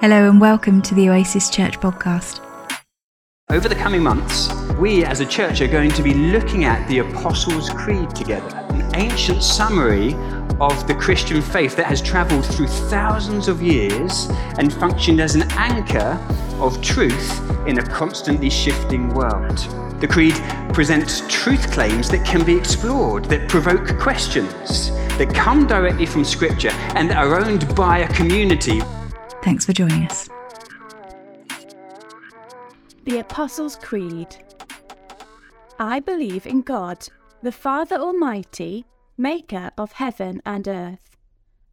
Hello and welcome to the Oasis Church podcast. Over the coming months, we as a church are going to be looking at the Apostles' Creed together, an ancient summary of the Christian faith that has traveled through thousands of years and functioned as an anchor of truth in a constantly shifting world. The Creed presents truth claims that can be explored, that provoke questions, that come directly from Scripture, and that are owned by a community Thanks for joining us. The Apostles' Creed. I believe in God, the Father Almighty, maker of heaven and earth,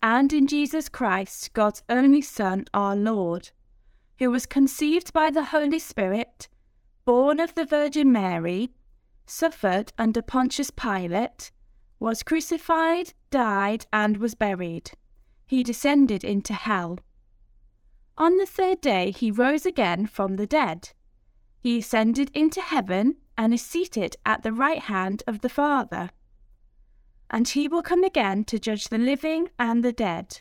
and in Jesus Christ, God's only Son, our Lord, who was conceived by the Holy Spirit, born of the Virgin Mary, suffered under Pontius Pilate, was crucified, died, and was buried. He descended into hell. On the third day he rose again from the dead. He ascended into heaven and is seated at the right hand of the Father. And he will come again to judge the living and the dead.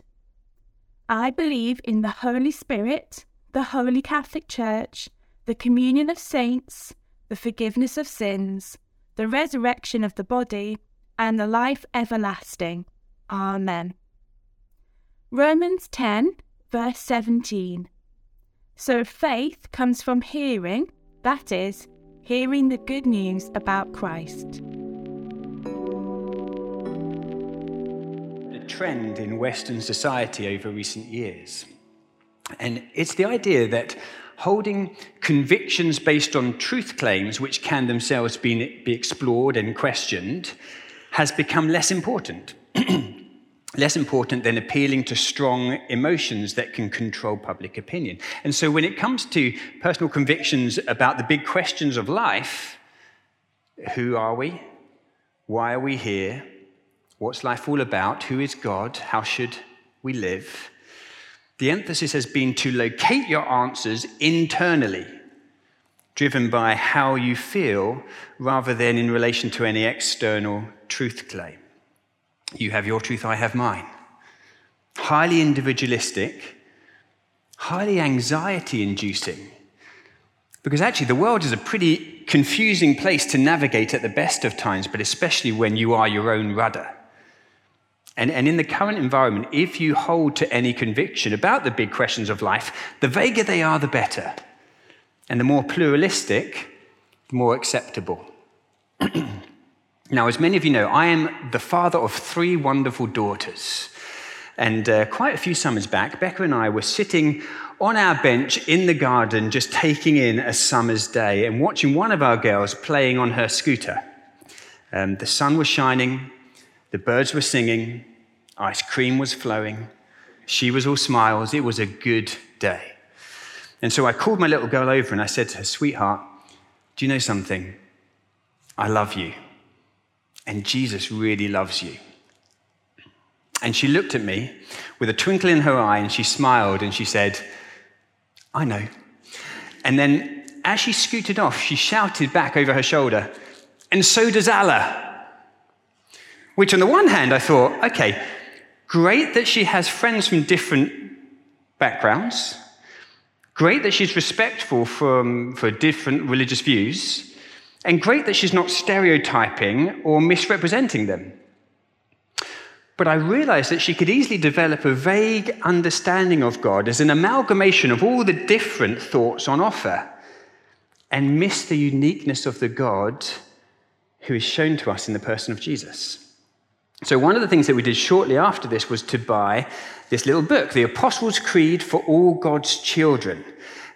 I believe in the Holy Spirit, the Holy Catholic Church, the communion of saints, the forgiveness of sins, the resurrection of the body, and the life everlasting. Amen. Romans 10 verse 17. So faith comes from hearing, that is, hearing the good news about Christ. A trend in Western society over recent years. And it's the idea that holding convictions based on truth claims, which can themselves be, be explored and questioned, has become less important. less important than appealing to strong emotions that can control public opinion. And so when it comes to personal convictions about the big questions of life, who are we? Why are we here? What's life all about? Who is God? How should we live? The emphasis has been to locate your answers internally, driven by how you feel, rather than in relation to any external truth claim. You have your truth, I have mine. Highly individualistic, highly anxiety inducing. Because actually, the world is a pretty confusing place to navigate at the best of times, but especially when you are your own rudder. And, and in the current environment, if you hold to any conviction about the big questions of life, the vaguer they are, the better. And the more pluralistic, the more acceptable. Now, as many of you know, I am the father of three wonderful daughters. And uh, quite a few summers back, Becca and I were sitting on our bench in the garden, just taking in a summer's day and watching one of our girls playing on her scooter. Um, the sun was shining, the birds were singing, ice cream was flowing, she was all smiles. It was a good day. And so I called my little girl over and I said to her, Sweetheart, do you know something? I love you. And Jesus really loves you. And she looked at me with a twinkle in her eye and she smiled and she said, I know. And then as she scooted off, she shouted back over her shoulder, and so does Allah. Which, on the one hand, I thought, okay, great that she has friends from different backgrounds, great that she's respectful from, for different religious views. And great that she's not stereotyping or misrepresenting them. But I realized that she could easily develop a vague understanding of God as an amalgamation of all the different thoughts on offer and miss the uniqueness of the God who is shown to us in the person of Jesus. So, one of the things that we did shortly after this was to buy this little book, The Apostles' Creed for All God's Children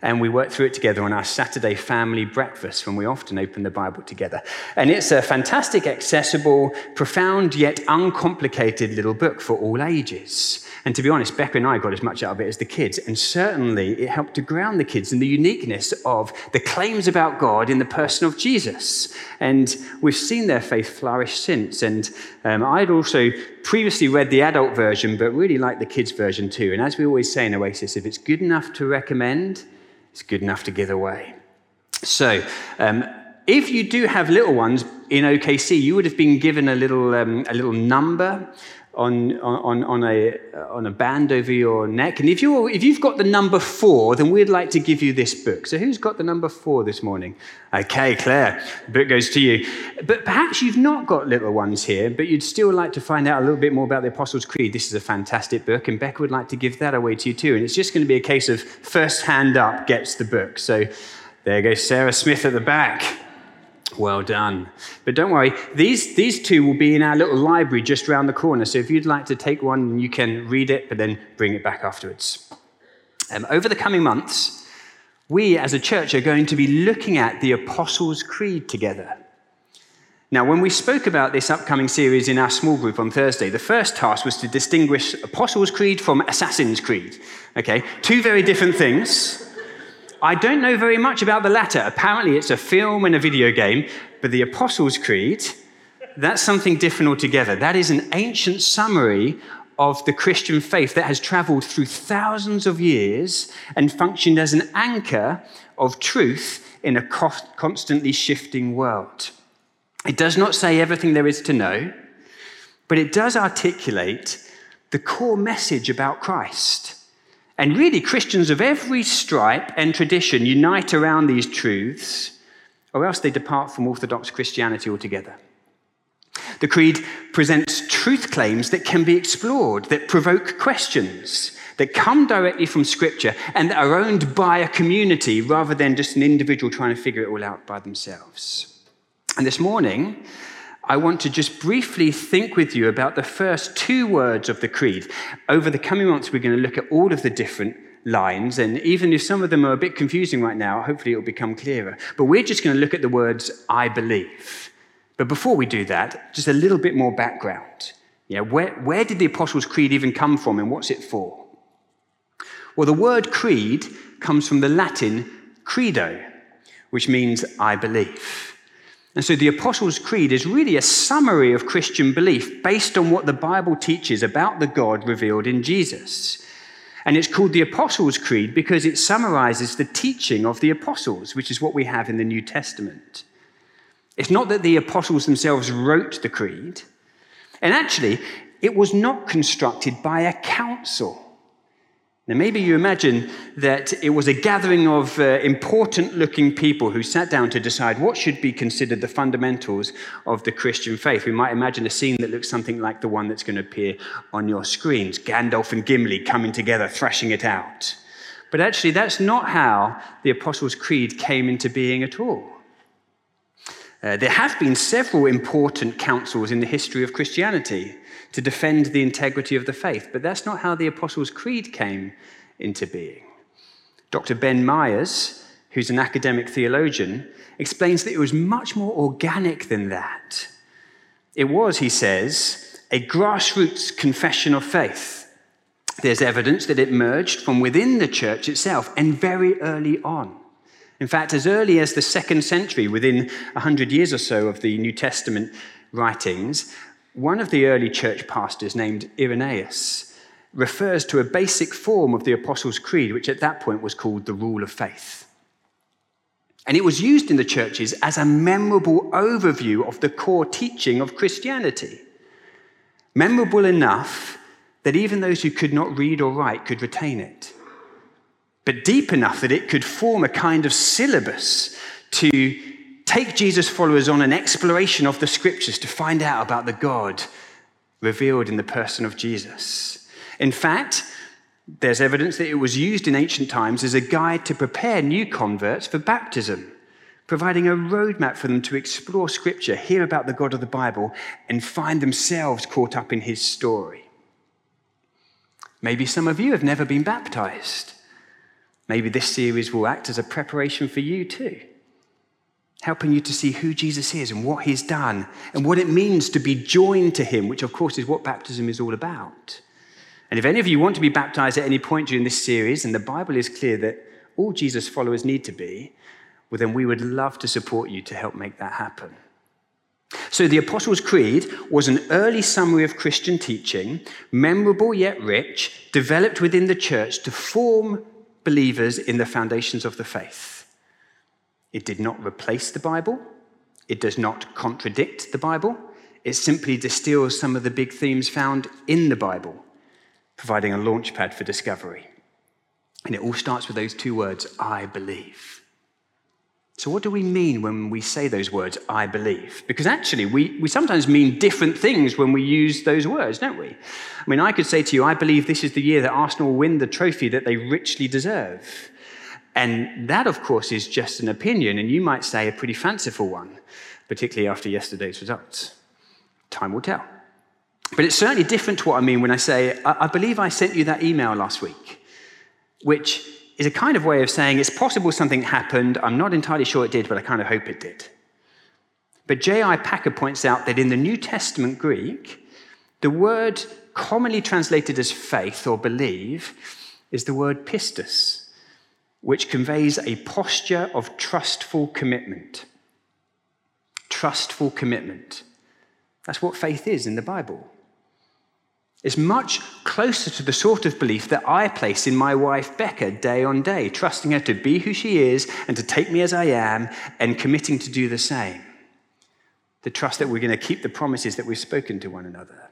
and we work through it together on our Saturday family breakfast when we often open the Bible together. And it's a fantastic, accessible, profound, yet uncomplicated little book for all ages. And to be honest, Becca and I got as much out of it as the kids. And certainly it helped to ground the kids in the uniqueness of the claims about God in the person of Jesus. And we've seen their faith flourish since. And um, I'd also previously read the adult version, but really liked the kids' version too. And as we always say in Oasis, if it's good enough to recommend, it's good enough to give away. So, um, if you do have little ones in OKC, you would have been given a little, um, a little number on, on, on, a, on a band over your neck. And if, you're, if you've got the number four, then we'd like to give you this book. So, who's got the number four this morning? Okay, Claire, the book goes to you. But perhaps you've not got little ones here, but you'd still like to find out a little bit more about the Apostles' Creed. This is a fantastic book, and Becca would like to give that away to you too. And it's just going to be a case of first hand up gets the book. So, there goes Sarah Smith at the back. Well done. But don't worry, these, these two will be in our little library just around the corner. So if you'd like to take one, you can read it, but then bring it back afterwards. Um, over the coming months, we as a church are going to be looking at the Apostles' Creed together. Now, when we spoke about this upcoming series in our small group on Thursday, the first task was to distinguish Apostles' Creed from Assassin's Creed. Okay, two very different things. I don't know very much about the latter. Apparently, it's a film and a video game, but the Apostles' Creed, that's something different altogether. That is an ancient summary of the Christian faith that has traveled through thousands of years and functioned as an anchor of truth in a constantly shifting world. It does not say everything there is to know, but it does articulate the core message about Christ and really, Christians of every stripe and tradition unite around these truths, or else they depart from Orthodox Christianity altogether. The Creed presents truth claims that can be explored, that provoke questions, that come directly from Scripture, and that are owned by a community rather than just an individual trying to figure it all out by themselves. And this morning, I want to just briefly think with you about the first two words of the Creed. Over the coming months, we're going to look at all of the different lines, and even if some of them are a bit confusing right now, hopefully it will become clearer. But we're just going to look at the words, I believe. But before we do that, just a little bit more background. Yeah, where, where did the Apostles' Creed even come from, and what's it for? Well, the word creed comes from the Latin credo, which means I believe. And so the Apostles' Creed is really a summary of Christian belief based on what the Bible teaches about the God revealed in Jesus. And it's called the Apostles' Creed because it summarizes the teaching of the apostles, which is what we have in the New Testament. It's not that the apostles themselves wrote the creed, and actually, it was not constructed by a council. Now, maybe you imagine that it was a gathering of uh, important looking people who sat down to decide what should be considered the fundamentals of the Christian faith. We might imagine a scene that looks something like the one that's going to appear on your screens Gandalf and Gimli coming together, thrashing it out. But actually, that's not how the Apostles' Creed came into being at all. Uh, there have been several important councils in the history of Christianity to defend the integrity of the faith. But that's not how the Apostles' Creed came into being. Dr. Ben Myers, who's an academic theologian, explains that it was much more organic than that. It was, he says, a grassroots confession of faith. There's evidence that it emerged from within the church itself and very early on. In fact, as early as the second century, within 100 years or so of the New Testament writings, one of the early church pastors, named Irenaeus, refers to a basic form of the Apostles' Creed, which at that point was called the Rule of Faith. And it was used in the churches as a memorable overview of the core teaching of Christianity. Memorable enough that even those who could not read or write could retain it, but deep enough that it could form a kind of syllabus to take Jesus' followers on an exploration of the scriptures to find out about the God revealed in the person of Jesus. In fact, there's evidence that it was used in ancient times as a guide to prepare new converts for baptism, providing a roadmap for them to explore scripture, hear about the God of the Bible, and find themselves caught up in his story. Maybe some of you have never been baptized. Maybe this series will act as a preparation for you too helping you to see who Jesus is and what he's done and what it means to be joined to him, which, of course, is what baptism is all about. And if any of you want to be baptized at any point during this series, and the Bible is clear that all Jesus followers need to be, well, then we would love to support you to help make that happen. So, the Apostles' Creed was an early summary of Christian teaching, memorable yet rich, developed within the church to form believers in the foundations of the faith. It did not replace the Bible. It does not contradict the Bible. It simply distills some of the big themes found in the Bible, providing a launchpad for discovery. And it all starts with those two words I believe. So, what do we mean when we say those words, I believe? Because actually, we, we sometimes mean different things when we use those words, don't we? I mean, I could say to you, I believe this is the year that Arsenal win the trophy that they richly deserve. And that, of course, is just an opinion, and you might say a pretty fanciful one, particularly after yesterday's results. Time will tell. But it's certainly different to what I mean when I say, I, I believe I sent you that email last week, which is a kind of way of saying it's possible something happened. I'm not entirely sure it did, but I kind of hope it did. But J.I. Packer points out that in the New Testament Greek, the word commonly translated as faith or believe is the word pistis, which conveys a posture of trustful commitment. Trustful commitment. That's what faith is in the Bible. It's much closer to the sort of belief that I place in my wife Becca day on day, trusting her to be who she is and to take me as I am and committing to do the same. The trust that we're going to keep the promises that we've spoken to one another.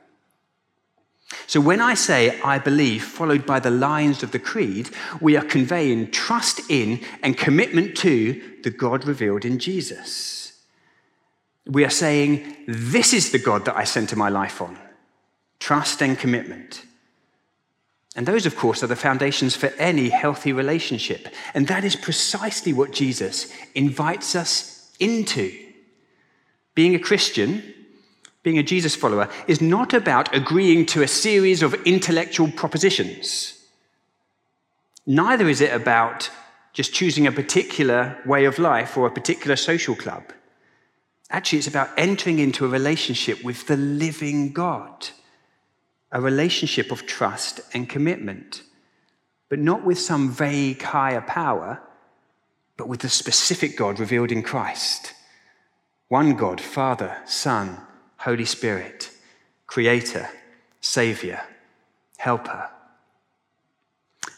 So when I say I believe, followed by the lines of the creed, we are conveying trust in and commitment to the God revealed in Jesus. We are saying, This is the God that I center my life on trust and commitment. And those, of course, are the foundations for any healthy relationship. And that is precisely what Jesus invites us into. Being a Christian being a Jesus follower, is not about agreeing to a series of intellectual propositions. Neither is it about just choosing a particular way of life or a particular social club. Actually, it's about entering into a relationship with the living God, a relationship of trust and commitment, but not with some vague higher power, but with the specific God revealed in Christ. One God, Father, Son, Holy Spirit, Creator, Savior, Helper.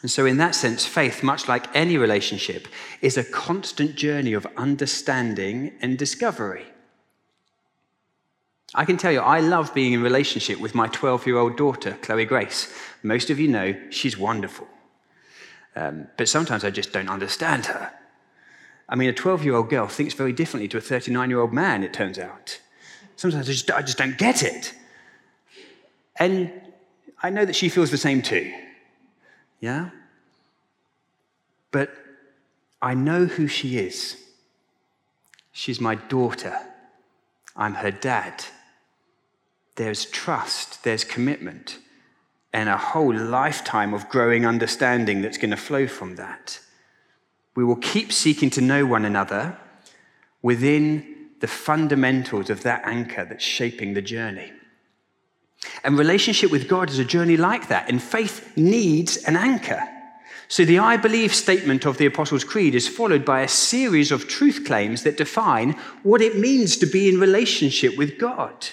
And so, in that sense, faith, much like any relationship, is a constant journey of understanding and discovery. I can tell you, I love being in relationship with my 12 year old daughter, Chloe Grace. Most of you know she's wonderful. Um, but sometimes I just don't understand her. I mean, a 12 year old girl thinks very differently to a 39 year old man, it turns out. Sometimes I just, I just don't get it. And I know that she feels the same too. Yeah? But I know who she is. She's my daughter. I'm her dad. There's trust, there's commitment, and a whole lifetime of growing understanding that's going to flow from that. We will keep seeking to know one another within the fundamentals of that anchor that's shaping the journey. And relationship with God is a journey like that, and faith needs an anchor. So the I believe statement of the Apostles' Creed is followed by a series of truth claims that define what it means to be in relationship with God.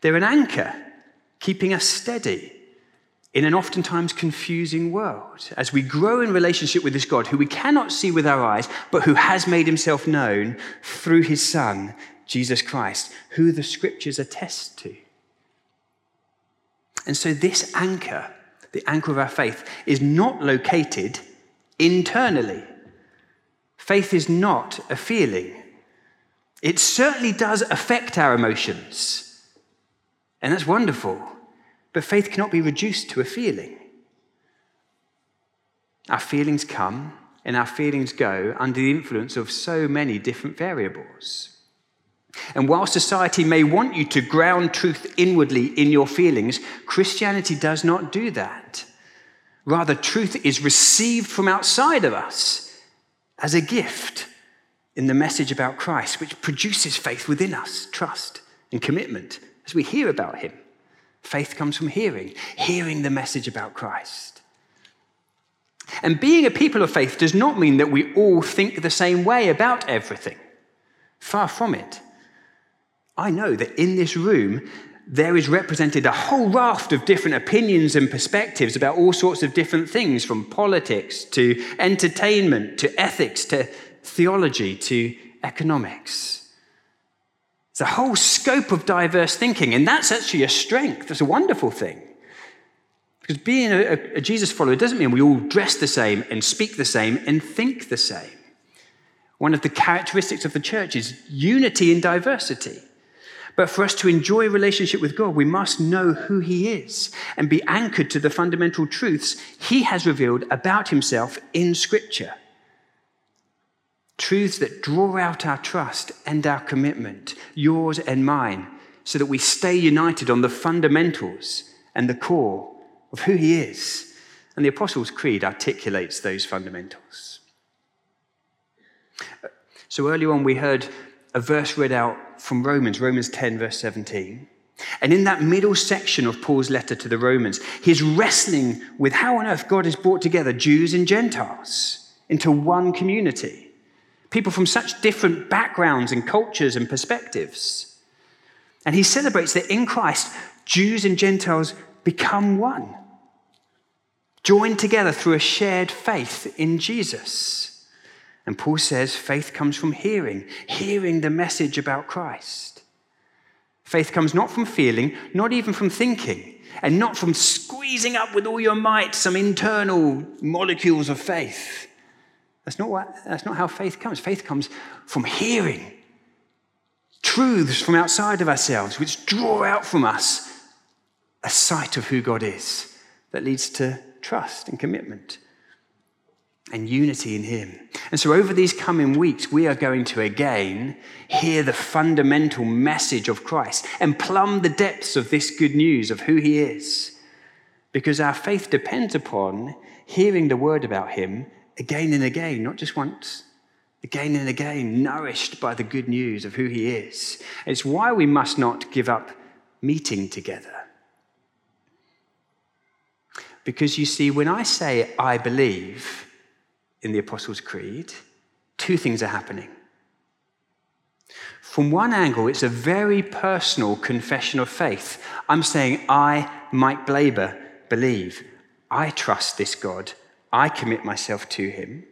They're an anchor, keeping us steady in an oftentimes confusing world as we grow in relationship with this God who we cannot see with our eyes, but who has made himself known through his Son, Jesus Christ, who the scriptures attest to. And so, this anchor, the anchor of our faith, is not located internally. Faith is not a feeling. It certainly does affect our emotions. And that's wonderful. But faith cannot be reduced to a feeling. Our feelings come and our feelings go under the influence of so many different variables. And while society may want you to ground truth inwardly in your feelings, Christianity does not do that. Rather, truth is received from outside of us as a gift in the message about Christ, which produces faith within us, trust and commitment as we hear about him. Faith comes from hearing, hearing the message about Christ. And being a people of faith does not mean that we all think the same way about everything. Far from it. I know that in this room, there is represented a whole raft of different opinions and perspectives about all sorts of different things, from politics to entertainment to ethics to theology to economics. It's a whole scope of diverse thinking, and that's actually a strength. That's a wonderful thing. Because being a, a Jesus follower doesn't mean we all dress the same and speak the same and think the same. One of the characteristics of the church is unity in diversity. But for us to enjoy a relationship with God, we must know who He is and be anchored to the fundamental truths He has revealed about Himself in Scripture. Truths that draw out our trust and our commitment, yours and mine, so that we stay united on the fundamentals and the core of who He is. And the Apostles' Creed articulates those fundamentals. So earlier on, we heard a verse read out from Romans, Romans 10, verse 17. And in that middle section of Paul's letter to the Romans, he's wrestling with how on earth God has brought together Jews and Gentiles into one community. People from such different backgrounds and cultures and perspectives. And he celebrates that in Christ, Jews and Gentiles become one, joined together through a shared faith in Jesus. And Paul says faith comes from hearing, hearing the message about Christ. Faith comes not from feeling, not even from thinking, and not from squeezing up with all your might some internal molecules of faith. That's not, what, that's not how faith comes. Faith comes from hearing truths from outside of ourselves, which draw out from us a sight of who God is that leads to trust and commitment and unity in Him. And so, over these coming weeks, we are going to again hear the fundamental message of Christ and plumb the depths of this good news of who He is. Because our faith depends upon hearing the word about Him again and again, not just once, again and again, nourished by the good news of who He is. It's why we must not give up meeting together. Because you see, when I say I believe, in the Apostles' Creed, two things are happening. From one angle, it's a very personal confession of faith. I'm saying, I, Mike Blaber, believe. I trust this God. I commit myself to him.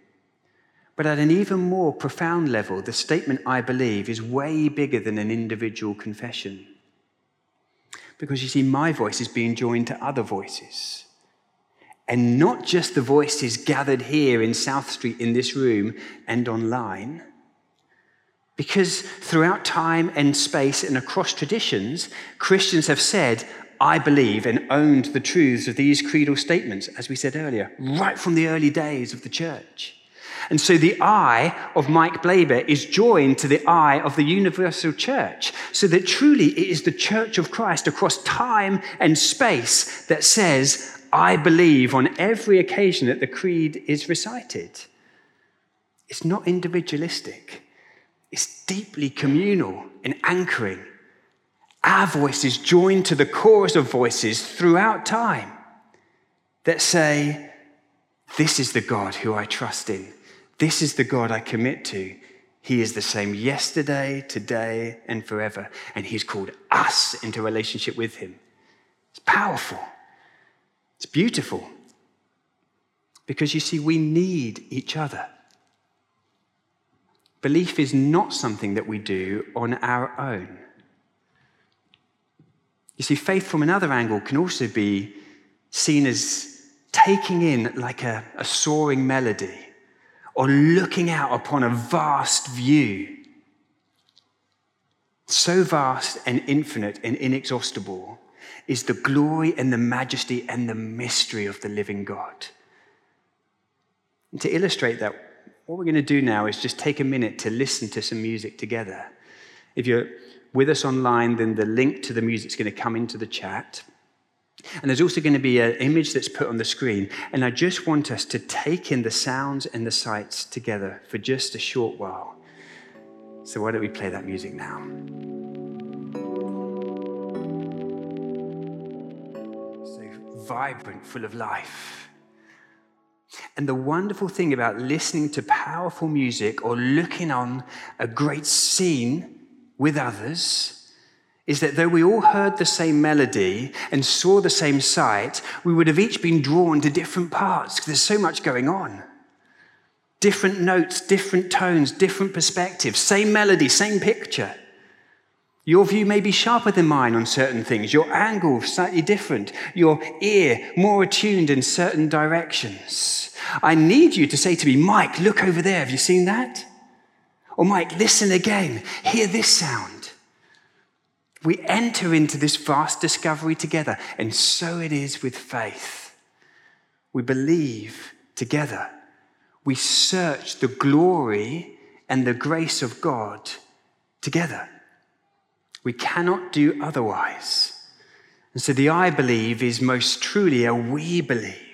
But at an even more profound level, the statement I believe is way bigger than an individual confession. Because you see, my voice is being joined to other voices and not just the voices gathered here in South Street in this room and online. Because throughout time and space and across traditions, Christians have said, I believe, and owned the truths of these creedal statements, as we said earlier, right from the early days of the church. And so the I of Mike Blaber is joined to the I of the universal church, so that truly it is the church of Christ across time and space that says, I believe on every occasion that the creed is recited. It's not individualistic, it's deeply communal and anchoring. Our voice is joined to the chorus of voices throughout time that say, This is the God who I trust in. This is the God I commit to. He is the same yesterday, today, and forever. And He's called us into relationship with Him. It's powerful. It's beautiful. Because you see, we need each other. Belief is not something that we do on our own. You see, faith from another angle can also be seen as taking in like a, a soaring melody or looking out upon a vast view. So vast and infinite and inexhaustible is the glory and the majesty and the mystery of the living God. And to illustrate that, what we're going to do now is just take a minute to listen to some music together. If you're with us online, then the link to the music is going to come into the chat. And there's also going to be an image that's put on the screen. And I just want us to take in the sounds and the sights together for just a short while. So, why don't we play that music now? So vibrant, full of life. And the wonderful thing about listening to powerful music or looking on a great scene with others is that though we all heard the same melody and saw the same sight, we would have each been drawn to different parts because there's so much going on. Different notes, different tones, different perspectives, same melody, same picture. Your view may be sharper than mine on certain things, your angle slightly different, your ear more attuned in certain directions. I need you to say to me, Mike, look over there. Have you seen that? Or Mike, listen again. Hear this sound. We enter into this vast discovery together, and so it is with faith. We believe together. We search the glory and the grace of God together. We cannot do otherwise. And so the I believe is most truly a we believe.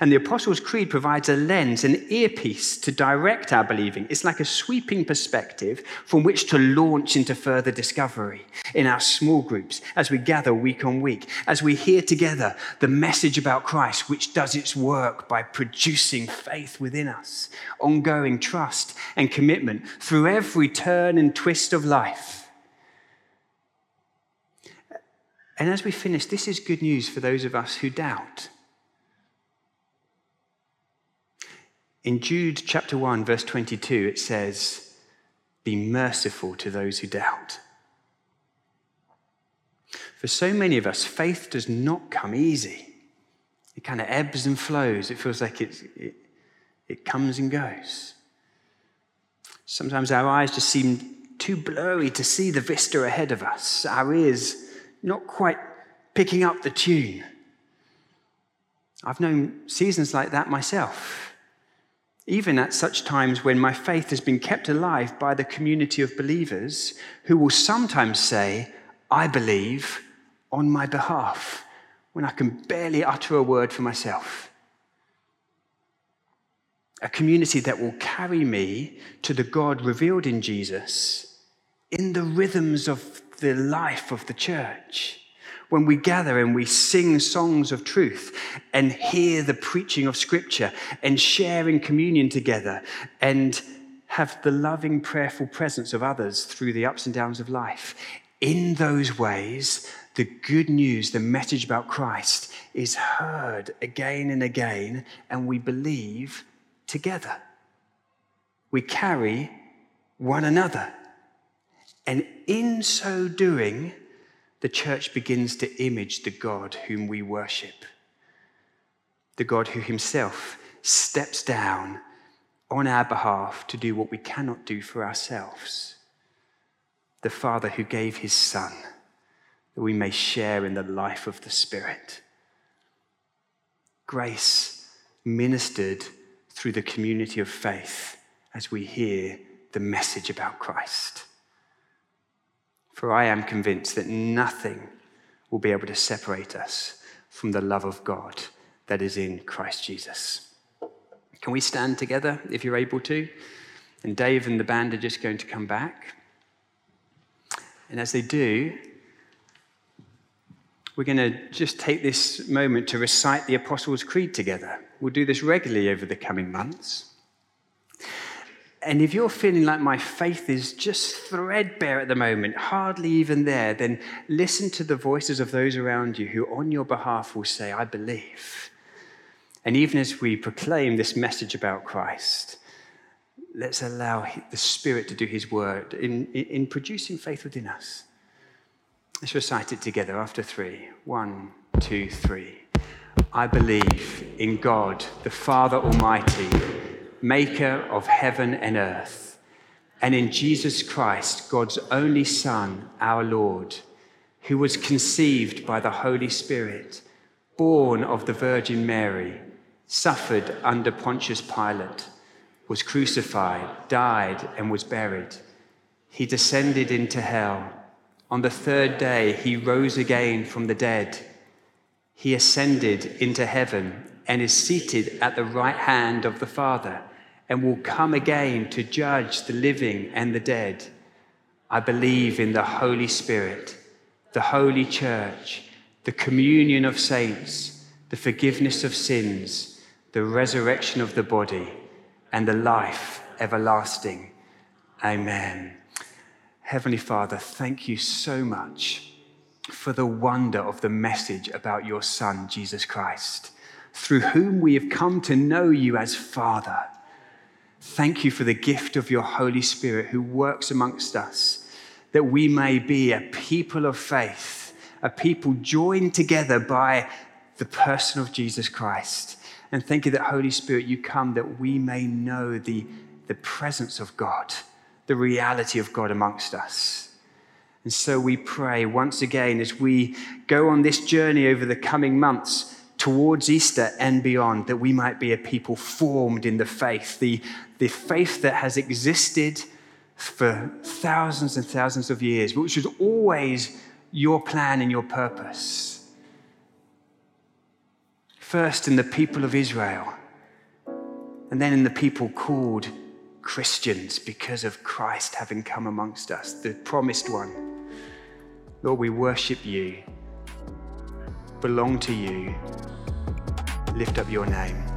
And the Apostles' Creed provides a lens, an earpiece to direct our believing. It's like a sweeping perspective from which to launch into further discovery in our small groups as we gather week on week, as we hear together the message about Christ, which does its work by producing faith within us, ongoing trust and commitment through every turn and twist of life. And as we finish, this is good news for those of us who doubt. In Jude chapter 1, verse 22, it says, Be merciful to those who doubt. For so many of us, faith does not come easy. It kind of ebbs and flows. It feels like it, it comes and goes. Sometimes our eyes just seem too blurry to see the vista ahead of us, our ears not quite picking up the tune. I've known seasons like that myself even at such times when my faith has been kept alive by the community of believers who will sometimes say, I believe on my behalf, when I can barely utter a word for myself. A community that will carry me to the God revealed in Jesus in the rhythms of the life of the church when we gather and we sing songs of truth and hear the preaching of Scripture and share in communion together and have the loving, prayerful presence of others through the ups and downs of life. In those ways, the good news, the message about Christ, is heard again and again, and we believe together. We carry one another. And in so doing, the church begins to image the God whom we worship, the God who himself steps down on our behalf to do what we cannot do for ourselves, the Father who gave his Son that we may share in the life of the Spirit. Grace ministered through the community of faith as we hear the message about Christ. For I am convinced that nothing will be able to separate us from the love of God that is in Christ Jesus. Can we stand together if you're able to? And Dave and the band are just going to come back. And as they do, we're going to just take this moment to recite the Apostles' Creed together. We'll do this regularly over the coming months. And if you're feeling like my faith is just threadbare at the moment, hardly even there, then listen to the voices of those around you who, on your behalf, will say, I believe. And even as we proclaim this message about Christ, let's allow the Spirit to do His word in, in producing faith within us. Let's recite it together after three. One, two, three. I believe in God, the Father Almighty maker of heaven and earth, and in Jesus Christ, God's only Son, our Lord, who was conceived by the Holy Spirit, born of the Virgin Mary, suffered under Pontius Pilate, was crucified, died, and was buried. He descended into hell. On the third day, he rose again from the dead. He ascended into heaven and is seated at the right hand of the Father and will come again to judge the living and the dead. I believe in the Holy Spirit, the Holy Church, the communion of saints, the forgiveness of sins, the resurrection of the body, and the life everlasting. Amen. Heavenly Father, thank you so much for the wonder of the message about your Son, Jesus Christ, through whom we have come to know you as Father. Thank you for the gift of your Holy Spirit who works amongst us, that we may be a people of faith, a people joined together by the person of Jesus Christ. And thank you that, Holy Spirit, you come that we may know the, the presence of God, the reality of God amongst us. And so we pray once again as we go on this journey over the coming months towards Easter and beyond, that we might be a people formed in the faith, the, the faith that has existed for thousands and thousands of years, which was always your plan and your purpose. First in the people of Israel, and then in the people called Christians because of Christ having come amongst us, the promised one. Lord, we worship you, belong to you, lift up your name.